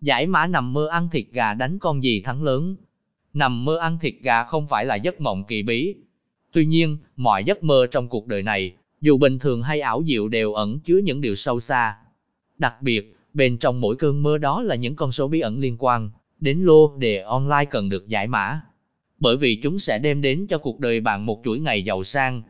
Giải mã nằm mơ ăn thịt gà đánh con gì thắng lớn. Nằm mơ ăn thịt gà không phải là giấc mộng kỳ bí. Tuy nhiên, mọi giấc mơ trong cuộc đời này, dù bình thường hay ảo diệu đều ẩn chứa những điều sâu xa. Đặc biệt, bên trong mỗi cơn mơ đó là những con số bí ẩn liên quan đến lô đề online cần được giải mã. Bởi vì chúng sẽ đem đến cho cuộc đời bạn một chuỗi ngày giàu sang,